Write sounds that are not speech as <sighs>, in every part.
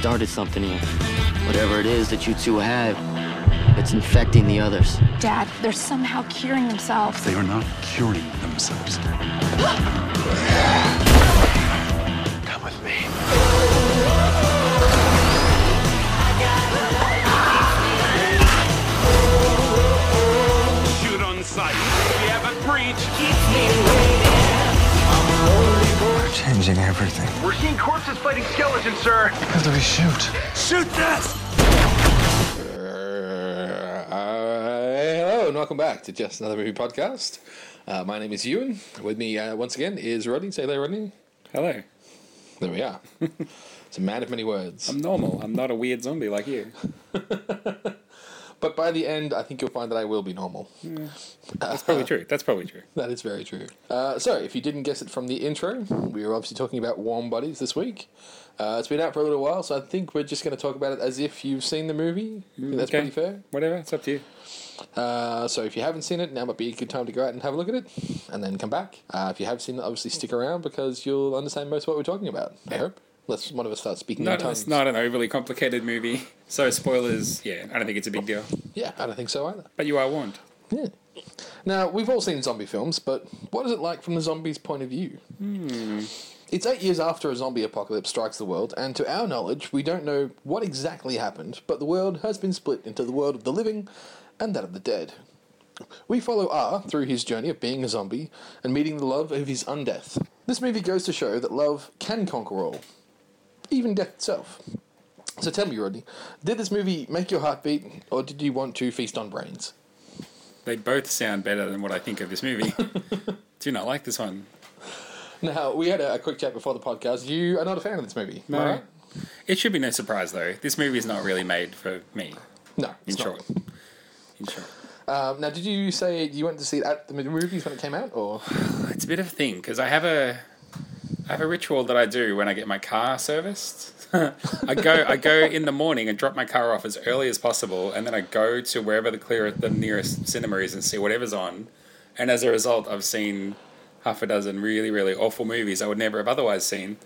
started something here. Whatever it is that you two have, it's infecting the others. Dad, they're somehow curing themselves. They are not curing themselves. <gasps> <gasps> <gasps> changing everything. We're seeing corpses fighting skeletons, sir. How do we shoot? Shoot this! Hello and welcome back to Just Another Movie Podcast. Uh, my name is Ewan. With me uh, once again is Rodney. Say hello, Rodney. Hello. There we are. it's a man of many words. I'm normal. I'm not a weird zombie like you. <laughs> But by the end, I think you'll find that I will be normal. That's probably true. That's probably true. <laughs> That is very true. Uh, so, if you didn't guess it from the intro, we were obviously talking about Warm Bodies this week. Uh, it's been out for a little while, so I think we're just going to talk about it as if you've seen the movie. I that's Okay. pretty fair. Whatever. It's up to you. Uh, so if you haven't seen it, now might be a good time to go out and have a look at it, and then come back. Uh, if you have seen it, obviously stick around because you'll understand most of what we're talking about. I hope. Unless one of us starts speaking in Not, tongues. it's not an overly complicated movie. <laughs> So spoilers, yeah, I don't think it's a big deal. Yeah, I don't think so either. But you are warned. Yeah. Now we've all seen zombie films, but what is it like from the zombies' point of view? Hmm. It's eight years after a zombie apocalypse strikes the world, and to our knowledge, we don't know what exactly happened, but the world has been split into the world of the living and that of the dead. We follow R through his journey of being a zombie and meeting the love of his undeath. This movie goes to show that love can conquer all, even death itself. So tell me, Rodney, did this movie make your heart beat, or did you want to feast on brains? They both sound better than what I think of this movie. <laughs> Do you not like this one? Now, we had a, a quick chat before the podcast. You are not a fan of this movie, No. right? It should be no surprise though. This movie is not really made for me. No, In it's not. short. In short. Um, now, did you say you went to see it at the movies when it came out, or <sighs> It's a bit of a thing because I have a I have a ritual that I do when I get my car serviced. <laughs> I go I go in the morning and drop my car off as early as possible, and then I go to wherever the clear the nearest cinema is and see whatever's on. And as a result, I've seen half a dozen really really awful movies I would never have otherwise seen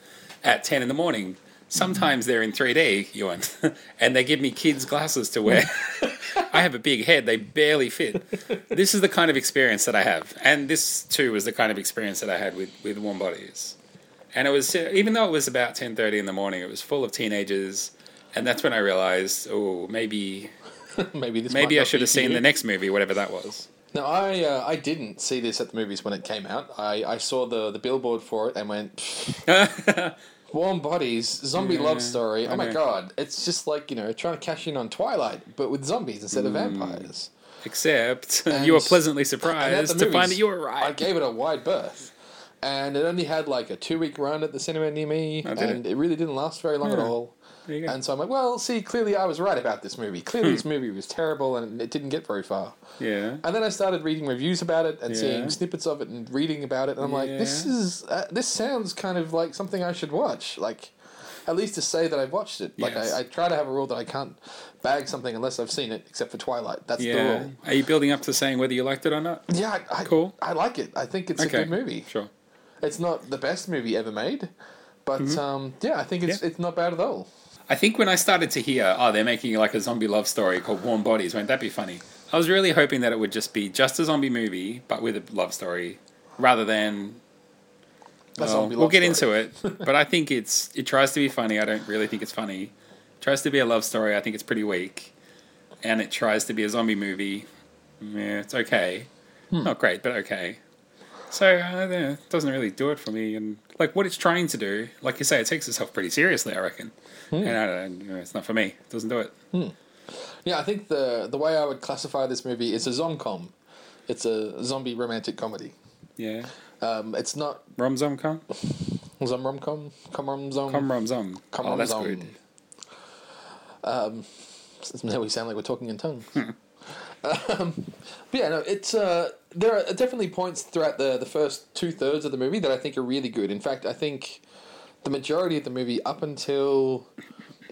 at ten in the morning. Sometimes they're in 3D, Ewan, <laughs> and they give me kids' glasses to wear. <laughs> I have a big head; they barely fit. This is the kind of experience that I have, and this too was the kind of experience that I had with with Warm Bodies. And it was even though it was about ten thirty in the morning, it was full of teenagers, and that's when I realized, oh, maybe <laughs> maybe this? maybe I should have seen you? the next movie, whatever that was. No, I uh, I didn't see this at the movies when it came out. I, I saw the the billboard for it and went, <laughs> "Warm Bodies, zombie love story." Oh my god, it's just like you know trying to cash in on Twilight, but with zombies instead of Mm. vampires. Except <laughs> And- you were pleasantly surprised to find that you were right. I gave it a wide berth. And it only had like a two week run at the cinema near me, Oh, and it? it? really didn't last very long at all. There you go. And so I'm like, well, see, clearly I was right about this movie. Clearly this movie was terrible and it didn't get very far. yeah. And then I started reading reviews about it and Yeah. seeing snippets of it and reading about it, and I'm like, this is uh, this sounds kind of like something I should watch. Like, at least to say that I've watched it. Like, Yes. I, I try to have a rule that I can't bag something unless I've seen it, except for Twilight. That's the rule. Are you building up to saying whether you liked it or not? Yeah, I, I, Cool. I like it. I think it's Okay. a good movie. Sure. It's not the best movie ever made, but um, yeah, I think it's Mm-hmm. Yeah. it's not bad at all. I think when I started to hear, oh, they're making like a zombie love story called Warm Bodies, won't that be funny? I was really hoping that it would just be just a zombie movie, but with a love story, rather than. A well, zombie we'll get story. into it, <laughs> but I think it's it tries to be funny. I don't really think it's funny. It tries to be a love story. I think it's pretty weak, and it tries to be a zombie movie. Yeah, it's okay, Hmm. not great, but okay. So it doesn't really do it for me. And like what it's trying to do, like you say, it takes itself pretty seriously. I reckon, Hmm. and I don't, you know, it's not for me. It doesn't do it. Yeah, I think the the way I would classify this movie is a zomcom. It's a zombie romantic comedy. Yeah, Um, it's not rom zom com, zom rom com com rom zom com rom zom. com Oh, rom that's zom. good. <laughs> Now we sound like we're talking in tongues. <laughs> um, but yeah, no, it's uh, there are definitely points throughout the the first two thirds of the movie that I think are really good. In fact, I think the majority of the movie, up until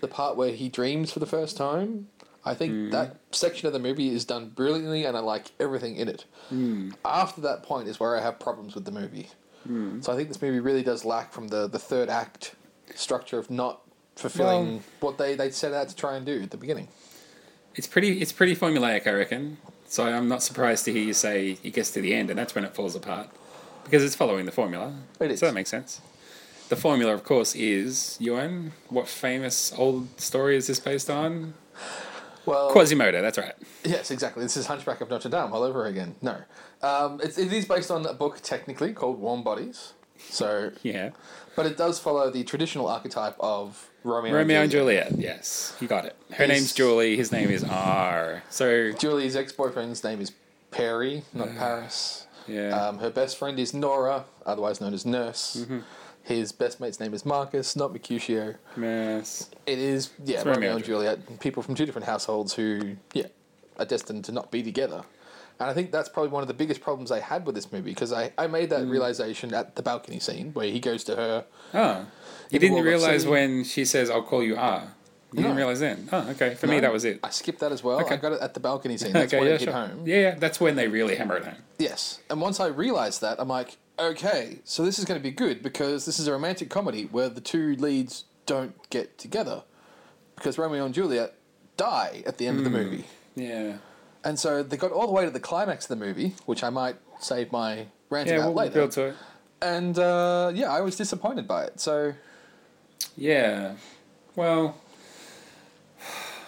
the part where he dreams for the first time, I think that section of the movie is done brilliantly, and I like everything in it. After that point is where I have problems with the movie. So I think this movie really does lack from the the third act structure of not fulfilling Well- what they, they set out to try and do at the beginning. It's pretty. It's pretty formulaic, I reckon. So I'm not surprised to hear you say it gets to the end, and that's when it falls apart, because it's following the formula. It is. So that makes sense. The formula, of course, is Ewan. What famous old story is this based on? Well, Quasimodo. That's right. Yes, exactly. This is Hunchback of Notre Dame all over again. No, um, it, it is based on a book technically called Warm Bodies. So, Yeah. But it does follow the traditional archetype of Romeo, Romeo and Juliet. Juliet. Yes, you got it. Her His- name's Julie. His name is R. So Julie's ex-boyfriend's name is Perry, not Paris. yeah. Um, her best friend is Nora, otherwise known as Nurse. Mm-hmm. His best mate's name is Marcus, not Mercutio. Mess. It is, yeah, Romeo Romeo, and and Juliet. People from two different households who, yeah, are destined to not be together. And I think that's probably one of the biggest problems I had with this movie because I, I made Mm. that realization at the balcony scene where he goes to her. Oh, you didn't realize when she says, "I'll call you R." You didn't realize then. Oh, okay. For me, that was it. I skipped that as well. Okay. I got it at the balcony scene. <laughs> That's okay, when yeah, it hit sure. home. Yeah, yeah, that's when they really hammer it home. Yes. And once I realized that, I'm like, okay, so this is going to be good because this is a romantic comedy where the two leads don't get together because Romeo and Juliet die at the end of the Hmm. movie. Yeah. And so they got all the way to the climax of the movie, which I might save my rant Yeah, about we'll later. build to it. And uh, yeah, I was disappointed by it. So Yeah. Well,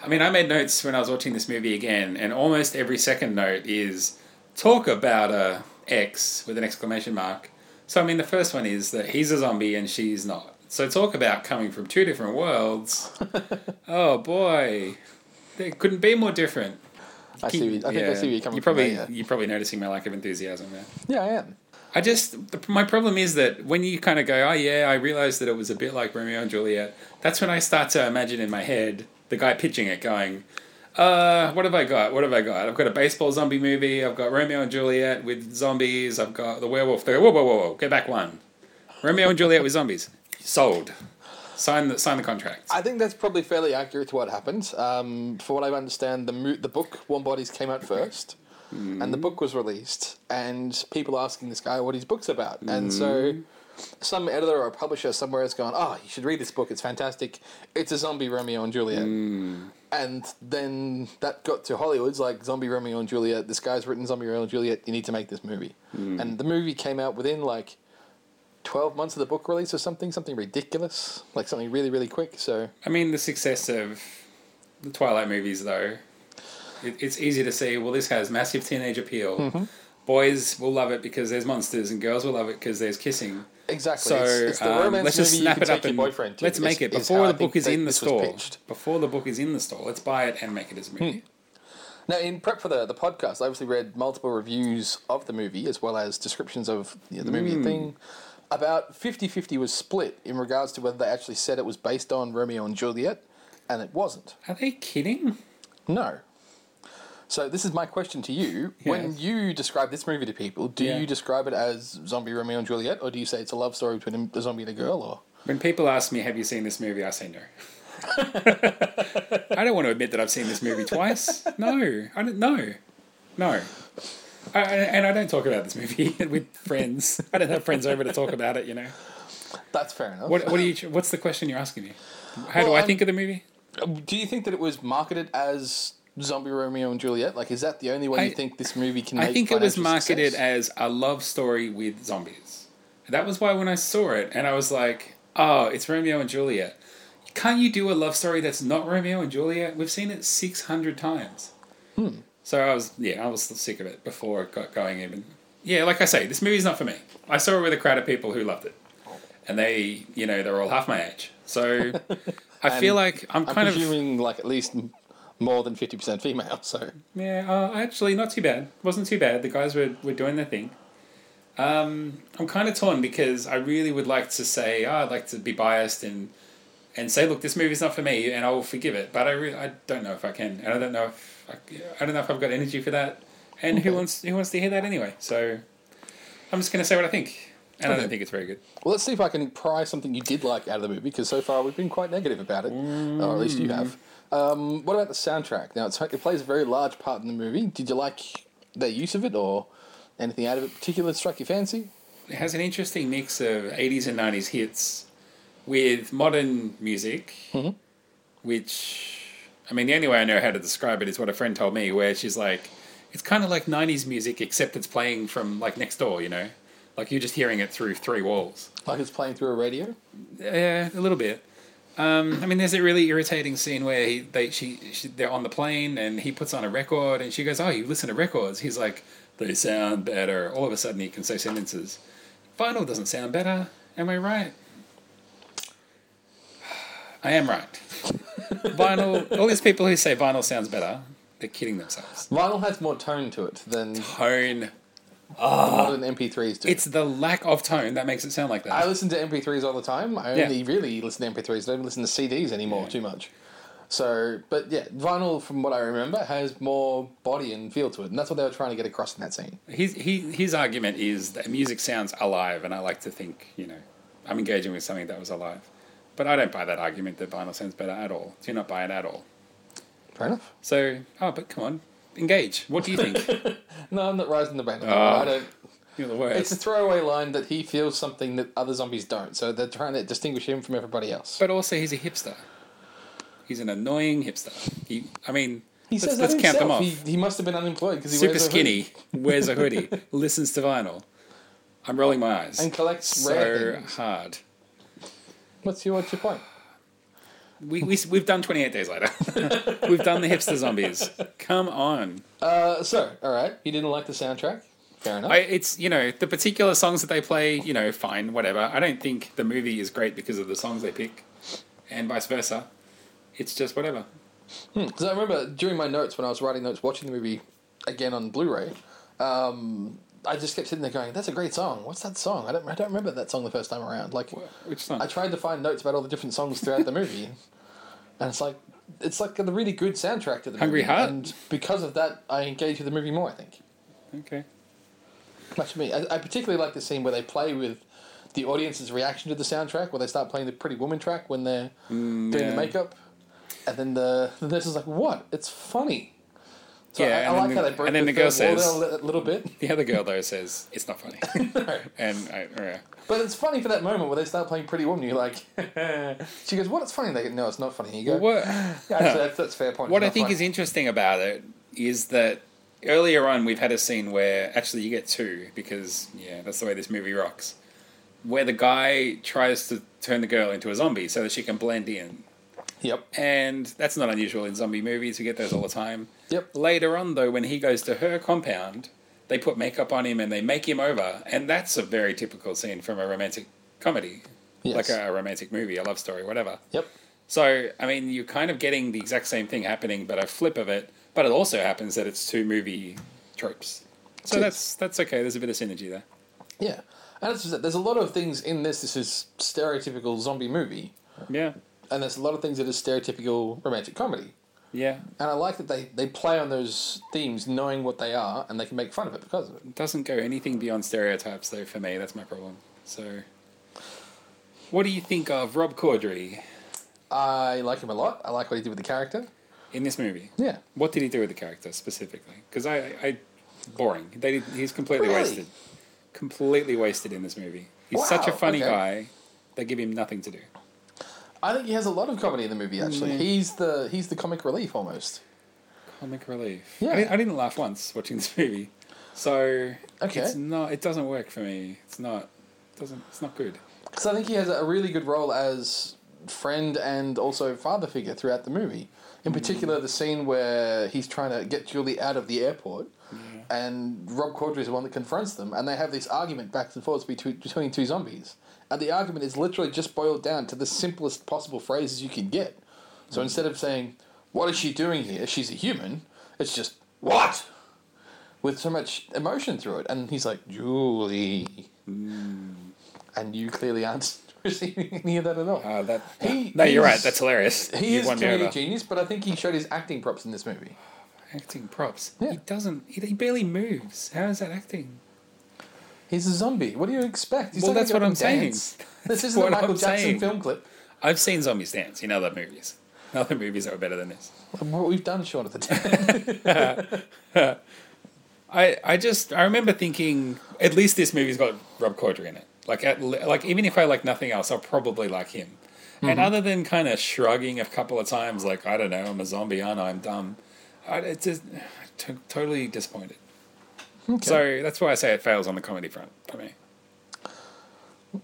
I mean, I made notes when I was watching this movie again, and almost every second note is talk about a X with an exclamation mark. So, I mean, the first one is that he's a zombie and she's not. So, talk about coming from two different worlds. <laughs> oh boy, they couldn't be more different. I see. I think I see where you're coming you're probably from. there, you're probably noticing my lack of enthusiasm there. Yeah. yeah, I am. I just the, my problem is that when you kind of go, oh yeah, I realized that it was a bit like Romeo and Juliet. That's when I start to imagine in my head the guy pitching it, going, uh, what have I got? What have I got? I've got a baseball zombie movie. I've got Romeo and Juliet with zombies. I've got the werewolf. There. Whoa, whoa, whoa, whoa! Get back one. Romeo and Juliet with zombies. Sold. Sign the sign the contract. I think that's probably fairly accurate to what happened. Um, for what I understand, the mo- the book Warm Bodies came out first, mm. and the book was released, and people asking this guy what his book's about, and so mm. some editor or publisher somewhere has gone, "Oh, you should read this book. It's fantastic. It's a zombie Romeo and Juliet." Mm. And then that got to Hollywood's like zombie Romeo and Juliet. This guy's written zombie Romeo and Juliet. You need to make this movie. And the movie came out within like twelve months of the book release or something, something ridiculous, like something really really quick. So I mean, the success of the Twilight movies, though, it, it's easy to see. Well, this has massive teenage appeal. Mm-hmm. Boys will love it because there's monsters, and girls will love it because there's kissing. Exactly. So it's, it's um, let's just snap it up and boyfriend to. let's make it before the book is in the store. Before the book is in the store, let's buy it and make it as a movie. Now, in prep for the, the podcast, I obviously read multiple reviews of the movie as well as descriptions of you know, the movie Hmm. thing. About 50 50 was split in regards to whether they actually said it was based on Romeo and Juliet, and it wasn't. Are they kidding? No. So, this is my question to you. When you describe this movie to people, do Yeah. you describe it as zombie Romeo and Juliet, or do you say it's a love story between a zombie and a girl? Or When people ask me, "Have you seen this movie?" I say no. <laughs> I don't want to admit that I've seen this movie twice. No, I don't. No, no. I, and I don't talk about this movie <laughs> with friends. I don't have friends over to talk about it. You know. That's fair enough. What What are you? What's the question you're asking me? How do Well, I I'm- think of the movie? Do you think that it was marketed as zombie Romeo and Juliet? Like, is that the only way I- you think this movie can? I think it was marketed success? as a love story with zombies. That was why when I saw it, and I was like, "Oh, it's Romeo and Juliet." Can't you do a love story that's not Romeo and Juliet? We've seen it six hundred times. Hmm. So I was, yeah, I was sick of it before it got going. Even, yeah, like I say, this movie's not for me. I saw it with a crowd of people who loved it, and they, you know, they're all half my age. So <laughs> I feel like I'm I'm kind of presuming like at least more than fifty percent female. So Yeah, uh, actually, not too bad. wasn't too bad. The guys were, were doing their thing. Um, I'm kind of torn because I really would like to say, oh, I'd like to be biased and and say, look, this movie's not for me, and I will forgive it. But I really, I don't know if I can, and I don't know if I, I don't know if I've got energy for that. And who wants who wants to hear that anyway? So I'm just gonna say what I think, and I don't think it's very good. well, let's see if I can pry something you did like out of the movie because so far we've been quite negative about it, or at least you have. Um, what about the soundtrack? Now it's, it plays a very large part in the movie. Did you like their use of it, or anything out of it particular that struck your fancy? It has an interesting mix of 80s and 90s hits with modern music, Mm-hmm. which I mean, the only way I know how to describe it is what a friend told me, where she's like, it's kind of like '90s music, except it's playing from like next door, you know, like you're just hearing it through three walls. Like it's playing through a radio. Yeah, a little bit. Um, I mean, there's a really irritating scene where he, they, she, she, they're on the plane and he puts on a record and she goes, "Oh, you listen to records?" He's like, "They sound better." All of a sudden, he can say sentences. Vinyl doesn't sound better. Am I right? <sighs> I am right. Vinyl. All these people who say vinyl sounds better, they're kidding themselves. Vinyl has more tone to it than Tone. modern MP3s do. It's the lack of tone that makes it sound like that. I listen to MP3s all the time. I Yeah. only really listen to MP3s. I don't listen to CDs anymore too much. So, but yeah, vinyl, from what I remember, has more body and feel to it, and that's what they were trying to get across in that scene. His, he, his argument is that music sounds alive, and I like to think, you know, I'm engaging with something that was alive. But I don't buy that argument that vinyl sounds better at all. Do you not buy it at all. Fair enough. So, oh, but come on, engage. What do you think? <laughs> No, I'm not rising the band. Oh. Ah, I don't. You're the worst. It's a throwaway line that he feels something that other zombies don't, so they're trying to distinguish him from everybody else. But also, he's a hipster. He's an annoying hipster. He, I mean, He let's, says let's that count them himself. off. He, he must have been unemployed because he Super wears a hoodie skinny, wears a hoodie, <laughs> listens to vinyl. I'm rolling my eyes. and collects rare so things. hard. What's your what's your point? We, we, we've done 28 Days Later. <laughs> we've done the hipster zombies. Come on. Uh, so, all right, you didn't like the soundtrack. Fair enough. I, it's, you know, the particular songs that they play, you know, fine, whatever. I don't think the movie is great because of the songs they pick, and vice versa. It's just whatever. Because I remember during my notes when I was writing notes, watching the movie again on Blu-ray, um, I just kept sitting there going, "That's a great song. What's that song? I don't, I don't remember that song the first time around." Like, Which song? I tried to find notes about all the different songs throughout the movie, <laughs> and it's like it's like a really good soundtrack to the Hungry movie. Heart? and because of that, I engage with the movie more. I think. Okay. Much me, I, I particularly like the scene where they play with the audience's reaction to the soundtrack, where they start playing the Pretty Woman track when they're mm, doing yeah. the makeup, and then the <laughs> the nurse is like, "What? It's funny." So Yeah, I, I like then how they break and then the the girl says- a little bit. <laughs> The other girl, though, says, it's not funny. <laughs> and I, yeah. But it's funny for that moment where they start playing Pretty Woman. You're like, <laughs> she goes, "What? It's funny." They go, "No, it's not funny." You go, What, "Yeah, actually, that's, that's a fair point. what I think funny." is interesting about it is that earlier on we've had a scene where actually you get two because yeah that's the way this movie rocks where the guy tries to turn the girl into a zombie so that she can blend in Yep. and that's not unusual in zombie movies we get those all the time Yep. later on though when he goes to her compound they put makeup on him and they make him over and that's a very typical scene from a romantic comedy Yes. like a romantic movie a love story whatever Yep. so, I mean, you're kind of getting the exact same thing happening, but a flip of it. But it also happens that it's two movie tropes. So that's that's okay. There's a bit of synergy there. Yeah. And it's just, there's a lot of things in this. This is stereotypical zombie movie, Yeah, and there's a lot of things that is stereotypical romantic comedy. Yeah. And I like that they, they play on those themes, knowing what they are, and they can make fun of it because of it. It doesn't go anything beyond stereotypes, though. For me, that's my problem. So, what do you think of Rob Corddry I like him a lot. I like what he did with the character. in this movie? Yeah. What did he do with the character specifically? Because I, I, boring. They, he's completely Really? wasted. Completely wasted in this movie. He's such a funny okay. guy. They give him nothing to do. I think he has a lot of comedy in the movie. Actually, Mm. he's the he's the comic relief almost. Comic relief. Yeah. I, didn't, I didn't laugh once watching this movie, so Okay. it's not. It doesn't work for me. It's not. Doesn't. It's not good. Because I think he has a really good role as friend and also father figure throughout the movie. In Mm. particular, the scene where he's trying to get Julie out of the airport, and Rob Corddry is the one that confronts them, and they have this argument back and forth between, between two zombies. And the argument is literally just boiled down to the simplest possible phrases you can get. So Mm. instead of saying, "What is she doing here? She's a human," it's just "What?" with so much emotion through it. And he's like, "Julie," and you clearly aren't <laughs> receiving any of that at all. Uh, that. He- no, you're right. That's hilarious. He You is comedic genius, but I think he showed his acting props in this movie. Acting props. Yeah. He doesn't. He, he barely moves. How is that acting? He's a zombie. What do you expect? He's Well, that's what I'm and saying. dance. <laughs> This isn't what a Michael I'm Jackson saying. film clip. I've seen zombies dance in other movies. <laughs> Other movies that were better than this. What we've done, Shaun of the Dead. I, I just I remember thinking at least this movie's got Rob Corddry in it. Like at like even if I like nothing else, I'll probably like him. And Mm-hmm. other than kind of shrugging a couple of times, like I don't know, I'm a zombie, aren't I? I'm dumb. I, it's just t- totally disappointed. Okay. So that's why I say it fails on the comedy front for me.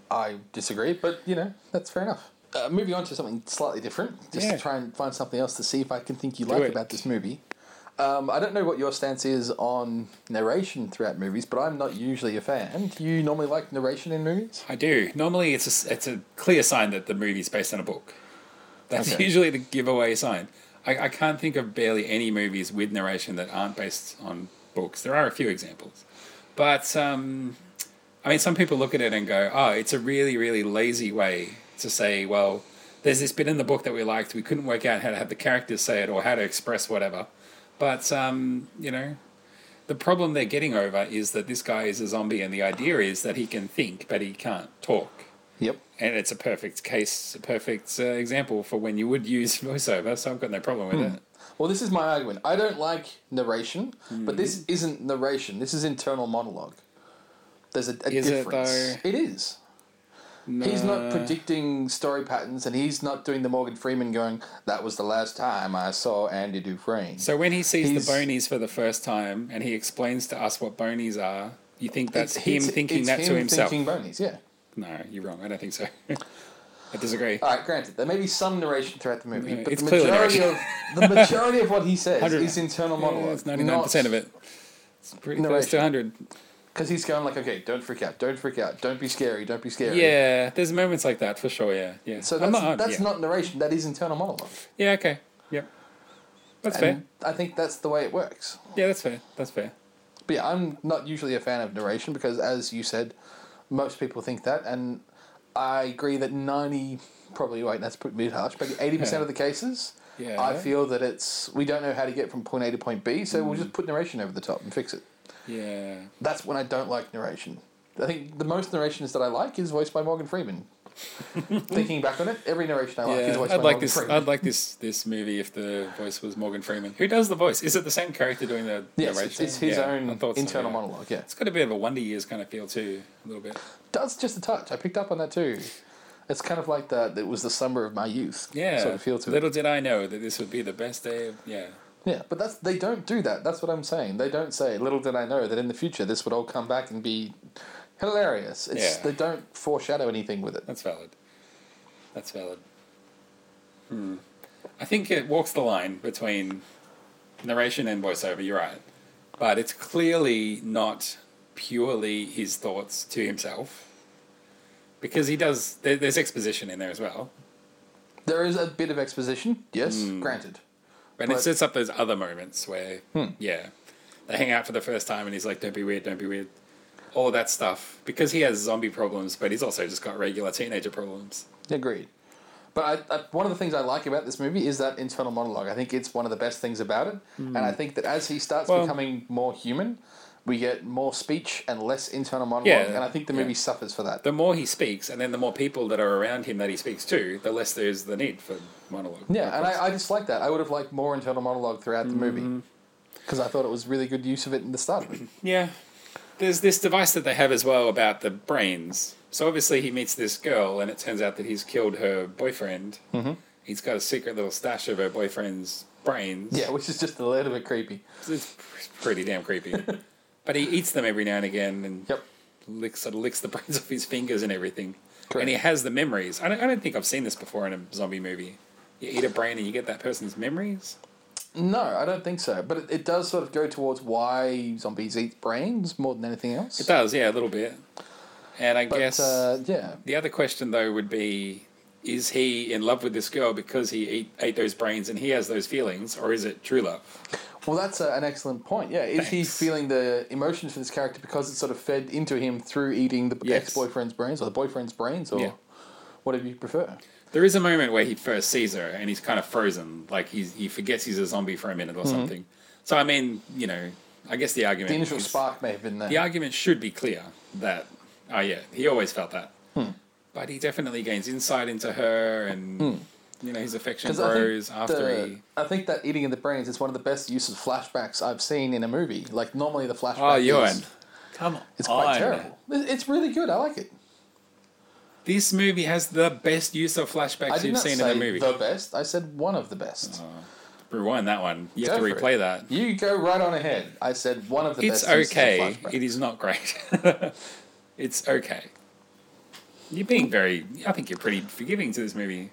I disagree, but you know that's fair enough. Uh, moving on to something slightly different, just Yeah. to try and find something else to see if I can think you Do like it. about this movie. Um, I don't know what your stance is on narration throughout movies, but I'm not usually a fan. Do you normally like narration in movies? I do. Normally, it's a, it's a clear sign that the movie's based on a book. That's Okay. <laughs> usually the giveaway sign. I, I can't think of barely any movies with narration that aren't based on books. There are a few examples. But, um, I mean, some people look at it and go, oh, it's a really, really lazy way to say, well, there's this bit in the book that we liked. We couldn't work out how to have the characters say it or how to express whatever. But, um, you know, the problem they're getting over is that this guy is a zombie, and the idea is that he can think, but he can't talk. Yep. And it's a perfect case, a perfect uh, example for when you would use <laughs> voiceover. So I've got no problem with Hmm. it. Well, this is my argument. I don't like narration, Hmm. but this isn't narration. This is internal monologue. There's a, a Is it, difference. though? it is. He's not predicting story patterns, and he's not doing the Morgan Freeman going, "That was the last time I saw Andy Dufresne." So when he sees He's- the bonies for the first time and he explains to us what bonies are, you think that's him thinking that to him himself? Thinking bonies, yeah. No, you're wrong. I don't think so. <laughs> I disagree. All right, granted, there may be some narration throughout the movie, but it's the clearly majority of the majority of what he <laughs> says 100 is internal monologue. Yeah, it's 99% of it. It's pretty close to 100. Because he's going like, "Okay, don't freak out, don't freak out, don't be scary, don't be scary." Yeah, there's moments like that for sure. Yeah, yeah. So that's not- that's yeah. not narration. That is internal monologue. Yeah. Okay. Yep. That's fair. And I think that's the way it works. Yeah, that's fair. That's fair. But yeah, I'm not usually a fan of narration because, as you said, most people think that, and I agree that ninety, probably wait, that's put mid harsh, but eighty percent Yeah. of the cases, Yeah. I feel that it's we don't know how to get from point A to point B, so we'll just put narration over the top and fix it. Yeah. That's when I don't like narration. I think the most narrations that I like is voiced by Morgan Freeman. <laughs> Thinking back on it, every narration I like is Yeah, I'd by like Morgan this. Freeman. I'd like this. This movie if the voice was Morgan Freeman. Who does the voice? Is it the same character doing the yes, narration? it's, it's his Yeah, I own thought so, internal yeah. monologue. Yeah, It's got a bit of a Wonder Years kind of feel too, a little bit. does just a touch. I picked up on that too. It's kind of like that. It was the summer of my youth. Yeah. sort of feel to it. Little did I know that this would be the best day. Of, yeah. Yeah, but that's they don't do that. That's what I'm saying. They don't say. Little did I know that in the future this would all come back and be hilarious. It's, Yeah. They don't foreshadow anything with it. That's valid. That's valid. Hmm. I think it walks the line between narration and voiceover. You're right, but it's clearly not purely his thoughts to himself, because he does. There, there's exposition in there as well, There is a bit of exposition, yes, Hmm. granted. And But- it sets up those other moments where, yeah, they hang out for the first time, and he's like, "Don't be weird, don't be weird." All of that stuff because he has zombie problems, but he's also just got regular teenager problems. Agreed. But I, I, one of the things I like about this movie is that internal monologue. I think it's one of the best things about it, and I think that as he starts. Well- becoming more human, we get more speech and less internal monologue, Yeah, and I think the yeah. movie suffers for that. the more he speaks, and then the more people that are around him that he speaks to, the less there's the need for monologue. Yeah, and I, I just like that. I would have liked more internal monologue throughout the Mm-hmm. movie because I thought it was really good use of it in the start yeah. There's this device that they have as well about the brains. So obviously he meets this girl, and it turns out that he's killed her boyfriend. Mm-hmm. He's got a secret little stash of her boyfriend's brains. Yeah, which is just a little bit creepy. it's pretty damn creepy. <laughs> but he eats them every now and again, and Yep. licks sort of licks the brains off his fingers and everything. Correct. And he has the memories. I don't, I don't think I've seen this before in a zombie movie. You eat a brain and you get that person's memories. No, I don't think so. But it, it does sort of go towards why zombies eat brains more than anything else. It does, yeah, a little bit. And I But guess uh, yeah, the other question though would be: Is he in love with this girl because he ate, ate those brains and he has those feelings, or is it true love? well, that's a, an excellent point. Yeah, is he feeling the emotions for this character because it's sort of fed into him through eating the Yes. ex-boyfriend's brains or the boyfriend's brains, or Yeah. whatever you prefer? There is a moment where he first sees her and he's kind of frozen, like he's, he forgets he's a zombie for a minute or mm-hmm. something. So I mean, you know, I guess the argument The initial is- spark may have been there. the argument should be clear that oh yeah, he always felt that, Hmm. but he definitely gains insight into her, and hmm. you know his affection grows after the, he. I think that eating in the brains is one of the best uses of flashbacks I've seen in a movie. Like normally the flashback Oh, is Ewan, come on, it's quite terrible. It's really good. I like it. This movie has the best use of flashbacks you've seen in the movie. the best. I said one of the best. Rewind that one. You Go have to replay it. that. You go right on ahead. I said one of the It's best. of okay. It is not great. <laughs> it's okay. You're being very. I think you're pretty forgiving to this movie.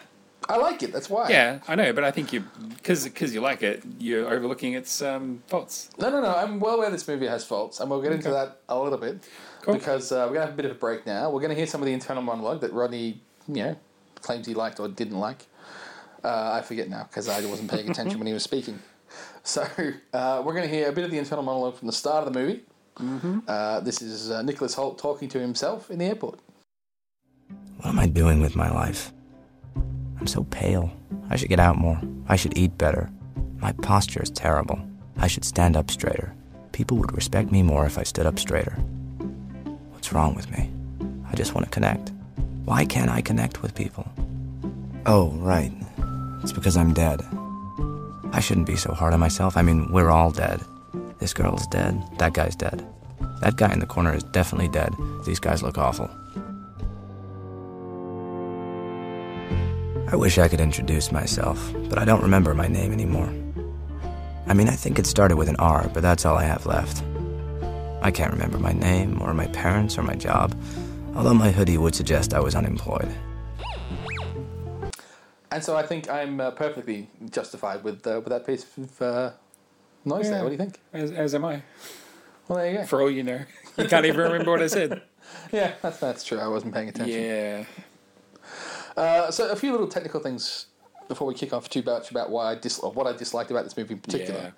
I like it. That's why. Yeah, I know, but I think you, because because you like it, you're overlooking its um, faults. No, no, no. I'm well aware this movie has faults, and we'll get into that a little bit Cool. because uh, we're gonna have a bit of a break now. We're gonna hear some of the internal monologue that Rodney, you know, claims he liked or didn't like. Uh, I forget now because I wasn't paying attention when he was speaking. <laughs> So uh, we're going to hear a bit of the internal monologue from the start of the movie. Mm-hmm. Uh, this is uh, Nicholas Hoult talking to himself in the airport. What am I doing with my life? I'm so pale. I should get out more. I should eat better. My posture is terrible. I should stand up straighter. People would respect me more if I stood up straighter. What's wrong with me? I just want to connect. Why can't I connect with people? Oh, right. It's because I'm dead. I shouldn't be so hard on myself. I mean, we're all dead. This girl's dead. That guy's dead. That guy in the corner is definitely dead. These guys look awful. I wish I could introduce myself, but I don't remember my name anymore. I mean, I think it started with an R, but that's all I have left. I can't remember my name, or my parents, or my job, although my hoodie would suggest I was unemployed. And so I think I'm uh, perfectly justified with uh, with that piece of uh, noise there. What do you think? As, as am I. Well, there you go. For all you know, you can't even remember what I said. <laughs> yeah, that's that's true. I wasn't paying attention. Yeah. Uh, so a few little technical things before we kick off too much about why I dis- or what I disliked about this movie in particular.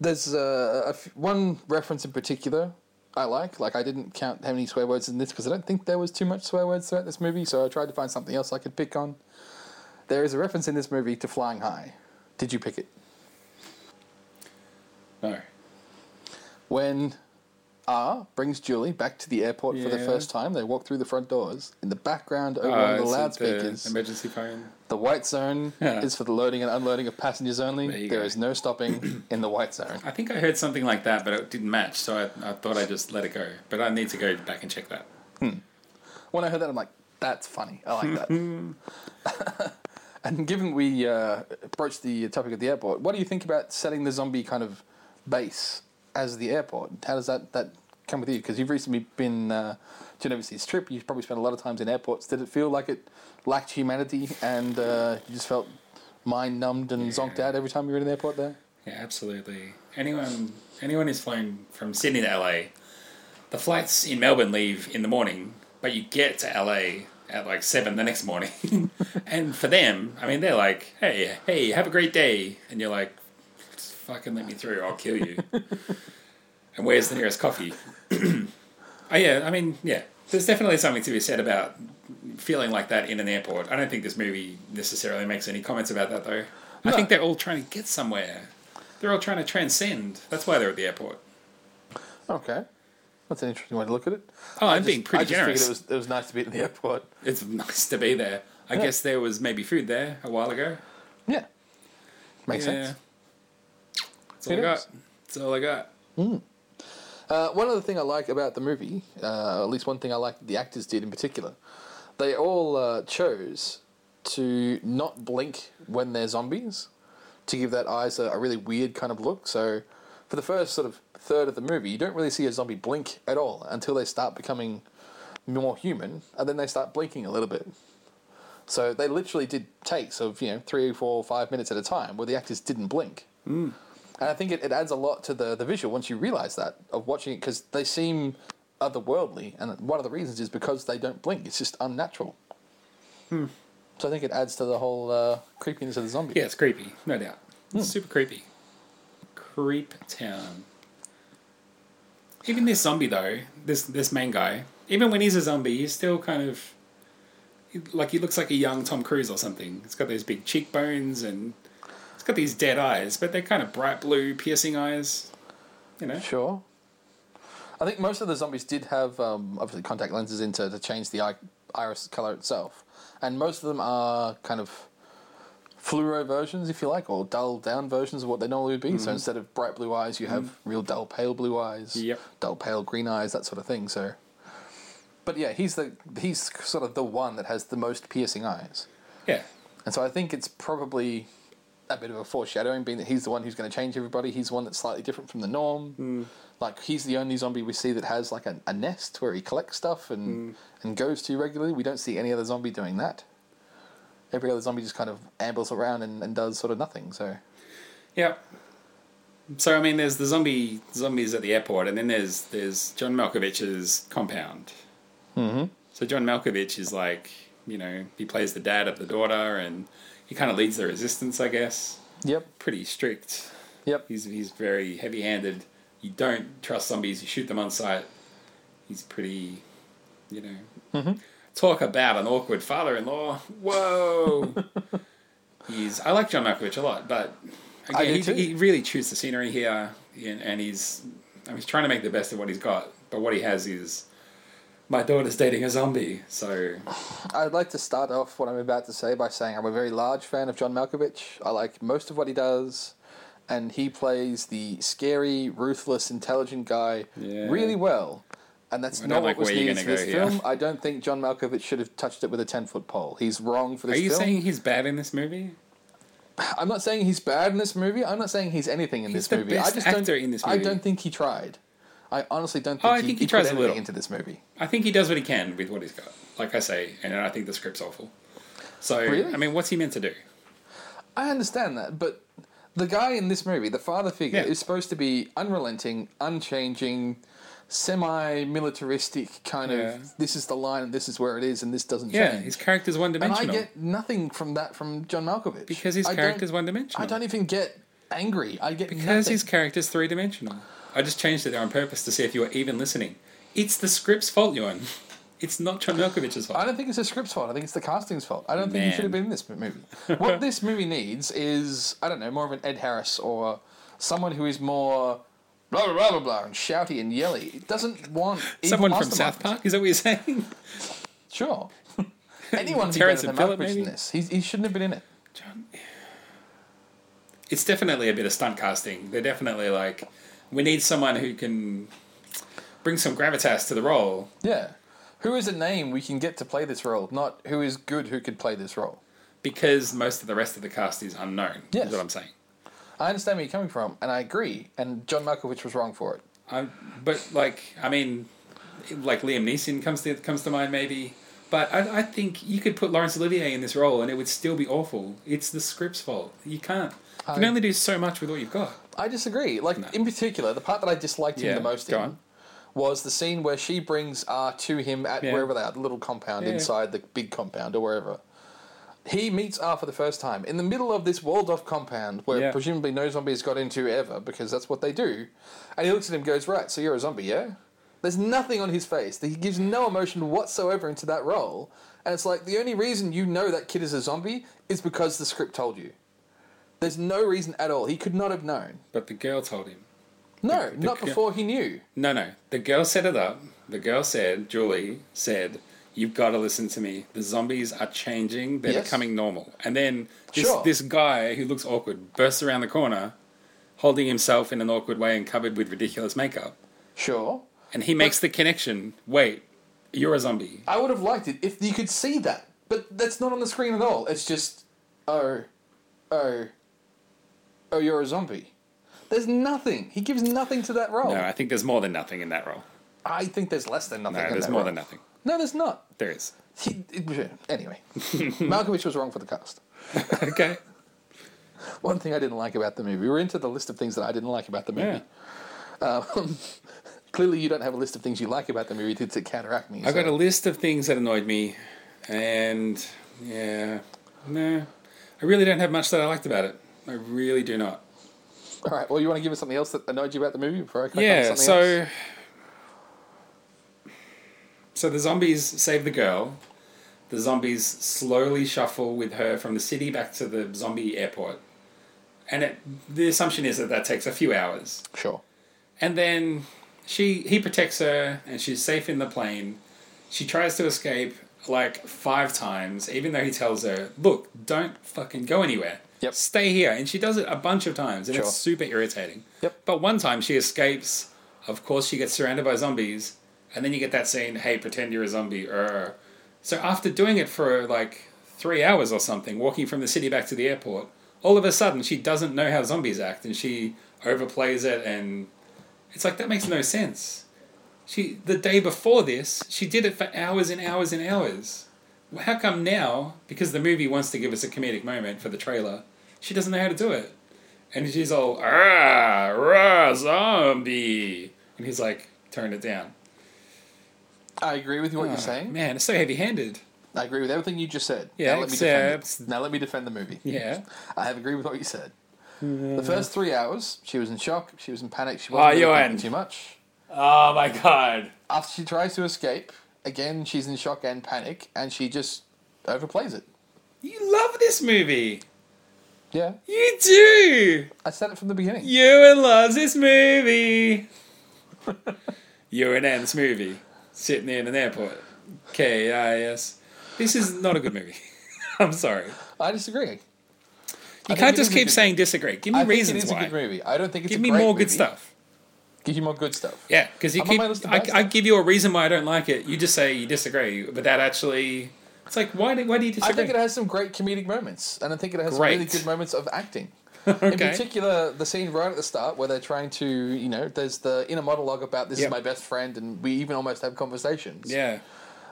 There's uh, a f- one reference in particular I like. Like I didn't count how many swear words in this because I don't think there was too much swear words throughout this movie. So I tried to find something else I could pick on. There is a reference in this movie to flying high. Did you pick it? No. When R brings Julie back to the airport for the first time, they walk through the front doors. In the background, over Uh, one of the loudspeakers, emergency phone. The white zone Yeah. is for the loading and unloading of passengers only. There There is no stopping in the white zone. I think I heard something like that, but it didn't match, so I, I thought I'd just let it go. But I need to go back and check that. When I heard that, I'm like, that's funny. I like that. <laughs> and given we uh, broached the topic of the airport, what do you think about setting the zombie kind of base as the airport? How does that, that come with you? Because you've recently been uh, to an overseas trip. You've probably spent a lot of times in airports. Did it feel like it lacked humanity and uh, you just felt mind numbed and zonked out every time you were in an airport there? Yeah, absolutely. Anyone anyone who's flown from Sydney to LA, the flights in Melbourne leave in the morning, but you get to LA at like seven the next morning. <laughs> and for them, I mean, they're like, "Hey, hey, have a great day," and you're like, "Just "Fucking let me through, I'll kill you." <laughs> and where's the nearest coffee? <clears throat> oh yeah, I mean, yeah. There's definitely something to be said about feeling like that in an airport. I don't think this movie necessarily makes any comments about that though. I think they're all trying to get somewhere. They're all trying to transcend. That's why they're at the airport. Okay. That's an interesting way to look at it. Oh, I'm just- being pretty I just generous. figured it was, it was nice to be at the airport. It's nice to be there. I Yeah. guess there was maybe food there a while ago. Yeah. Makes yeah. sense. That's all I got. That's all I got. Uh, one other thing I like about the movie, uh, at least one thing I like the actors did in particular, they all uh, chose to not blink when they're zombies, to give that eyes a, a really weird kind of look. So, for the first sort of third of the movie, you don't really see a zombie blink at all until they start becoming more human, and then they start blinking a little bit. So they literally did takes of you know three, four, five minutes at a time where the actors didn't blink. And I think it, it adds a lot to the, the visual once you realise that of watching it because they seem otherworldly, and one of the reasons is because they don't blink. It's just unnatural. So I think it adds to the whole uh, creepiness of the zombie. Yeah, it's creepy, no doubt. Hmm. It's super creepy. Creep town. Even this zombie though, this this main guy, even when he's a zombie, he's still kind of like he looks like a young Tom Cruise or something. He's got those big cheekbones and he's got these dead eyes, but they're kind of bright blue, piercing eyes. You know, Sure. I think most of the zombies did have um, obviously contact lenses in to, to change the eye, iris color itself, and most of them are kind of fluoro versions, if you like, or dull down versions of what they normally would be. So instead of bright blue eyes, you have real dull pale blue eyes, Yep. dull pale green eyes, that sort of thing. So but yeah, he's the he's sort of the one that has the most piercing eyes, Yeah. and so I think it's probably a bit of a foreshadowing, being that he's the one who's going to change everybody. He's the one that's slightly different from the norm. Like he's the only zombie we see that has like a, a nest where he collects stuff and and goes to regularly. We don't see any other zombie doing that. Every other zombie just kind of ambles around and, and does sort of nothing. So Yeah. So I mean, there's the zombie zombies at the airport, and then there's there's John Malkovich's compound. Mm-hmm. So John Malkovich is like, you know, he plays the dad of the daughter, and he kind of leads the resistance, I guess. yep, Pretty strict. yep. He's he's very heavy-handed. You don't trust zombies. You shoot them on sight. He's pretty, you know. Mm-hmm. Talk about an awkward father-in-law. Whoa. <laughs> he's. I like John Malkovich a lot, but again, he, he really chews the scenery here, and, and he's. I mean, he's trying to make the best of what he's got, but what he has is. My daughter's dating a zombie, so I'd like to start off what I'm about to say by saying I'm a very large fan of John Malkovich. I like most of what he does, and he plays the scary, ruthless, intelligent guy Yeah. really well. And that's I don't not like what was needed for this here. film. I don't think John Malkovich should have touched it with a ten foot pole. He's wrong for this are you film. saying he's bad in this movie? I'm not saying he's bad in this movie. I'm not saying he's anything in He's this movie. I just actor don't. in this movie. I don't think he tried. I honestly don't Oh, think, I he, think he he tries a little. into this movie. I think he does what he can with what he's got. Like I say, and I think the script's awful. So, Really? I mean, what's he meant to do? I understand that, but the guy in this movie, the father figure, Yeah. is supposed to be unrelenting, unchanging, semi-militaristic kind Yeah. of. This is the line, and this is where it is, and this doesn't Yeah, change. his character's one-dimensional. and I get nothing from that from John Malkovich Because his I character's one dimensional. I don't even get angry. I get Because nothing. his character's three dimensional. I just changed it there on purpose to see if you were even listening. It's the script's fault, Ewan. It's not John Malkovich's fault. I don't think it's the script's fault. I think it's the casting's fault. I don't think he should have been in this movie. what this movie needs is, I don't know, more of an Ed Harris or someone who is more blah blah blah blah blah and shouty and yelly. It doesn't want Someone from. South Park? Is that what you're saying? Sure. <laughs> Anyone be better than Phillip, Malkovich in this. He, he shouldn't have been in it. John. It's definitely a bit of stunt casting. They're definitely like, we need someone who can bring some gravitas to the role. Yeah. Who is a name we can get to play this role, not who is good who could play this role. because most of the rest of the cast is unknown. Yes. Is what I'm saying. I understand where you're coming from, and I agree. And John Malkovich was wrong for it. I, but like, I mean, like Liam Neeson comes to comes to mind maybe. But I, I think you could put Laurence Olivier in this role and it would still be awful. It's the script's fault. You can't. You can I- only do so much with what you've got. I disagree. Like No. in particular, the part that I disliked him Yeah, the most in on. was the scene where she brings R to him at Yeah. wherever they are, the little compound Yeah. inside the big compound or wherever. He meets R for the first time in the middle of this walled off compound where presumably no zombies got into ever because that's what they do. And he looks at him and goes, Right, so you're a zombie, yeah? There's nothing on his face. He gives no emotion whatsoever into that role. And it's like the only reason you know that kid is a zombie is because the script told you. There's no reason at all. He could not have known. But the girl told him. No, The- the not girl- before he knew. No, no. The girl set it up. The girl said, Julie said, You've got to listen to me. The zombies are changing. They're Yes. becoming normal. And then this, Sure. this guy who looks awkward bursts around the corner, holding himself in an awkward way and covered with ridiculous makeup. Sure. And he makes the connection wait, you're a zombie. I would have liked it if you could see that. But that's not on the screen at all. It's just, oh, oh, oh, you're a zombie. There's nothing. He gives nothing to that role. No, I think there's more than nothing in that role. I think there's less than nothing. No, there's more role. than nothing. No, there's not. There is. He, anyway, <laughs> Malkovich was wrong for the cast. <laughs> okay. One thing I didn't like about the movie. We're into the list of things that I didn't like about the movie. Um, clearly, you don't have a list of things you like about the movie to, to counteract me. I got so- a list of things that annoyed me, and yeah, no, I really don't have much that I liked about it. I really do not. All right. Well, you want to give us something else that annoyed you about the movie before I on Yeah, something else? so so the zombies save the girl. The zombies slowly shuffle with her from the city back to the zombie airport, and it, the assumption is that that takes a few hours. Sure. And then she he protects her and she's safe in the plane. She tries to escape like five times, even though he tells her, "Look, don't fucking go anywhere. Yep. Stay here." And she does it a bunch of times, and Sure. it's super irritating. Yep. But one time she escapes. Of course, she gets surrounded by zombies, and then you get that scene, "Hey, pretend you're a zombie." So after doing it for like three hours or something, walking from the city back to the airport, all of a sudden she doesn't know how zombies act, and she overplays it, and it's like that makes no sense. She the day before this, she did it for hours and hours and hours. How come now, because the movie wants to give us a comedic moment for the trailer, she doesn't know how to do it? And she's all, ah, rah, zombie. And he's like, turn it down. I agree with you what Oh, you're saying. Man, it's so heavy handed. I agree with everything you just said. Yeah, now let me defend. Now let me defend the movie. Yeah. I have agreed with what you said. The first three hours, she was in shock. She was in panic. She Oh, wasn't really Johan. thinking too much. Oh my god. After she tries to escape, again she's in shock and panic, and she just overplays it. You love this movie. Yeah, You do. I said it from the beginning. Ewan loves this movie. Ewan and this movie. Sitting in an airport. K-I-S. This is not a good movie. <laughs> I'm sorry. I disagree. You think can't just keep saying disagree. Give me I think reasons it is why. a good movie. I don't think it's Give a me great more good movie. stuff. Give you more good stuff. Yeah, because you I'm on keep. my list of I, bad I stuff. give you a reason why I don't like it. You just say you disagree, but that actually. It's like, why do, why do you disagree? I think it has some great comedic moments, and I think it has some really Great. good moments of acting. <laughs> In okay. particular, the scene right at the start where they're trying to, you know, there's the inner monologue about this is my best friend, and we even almost have conversations. Yeah.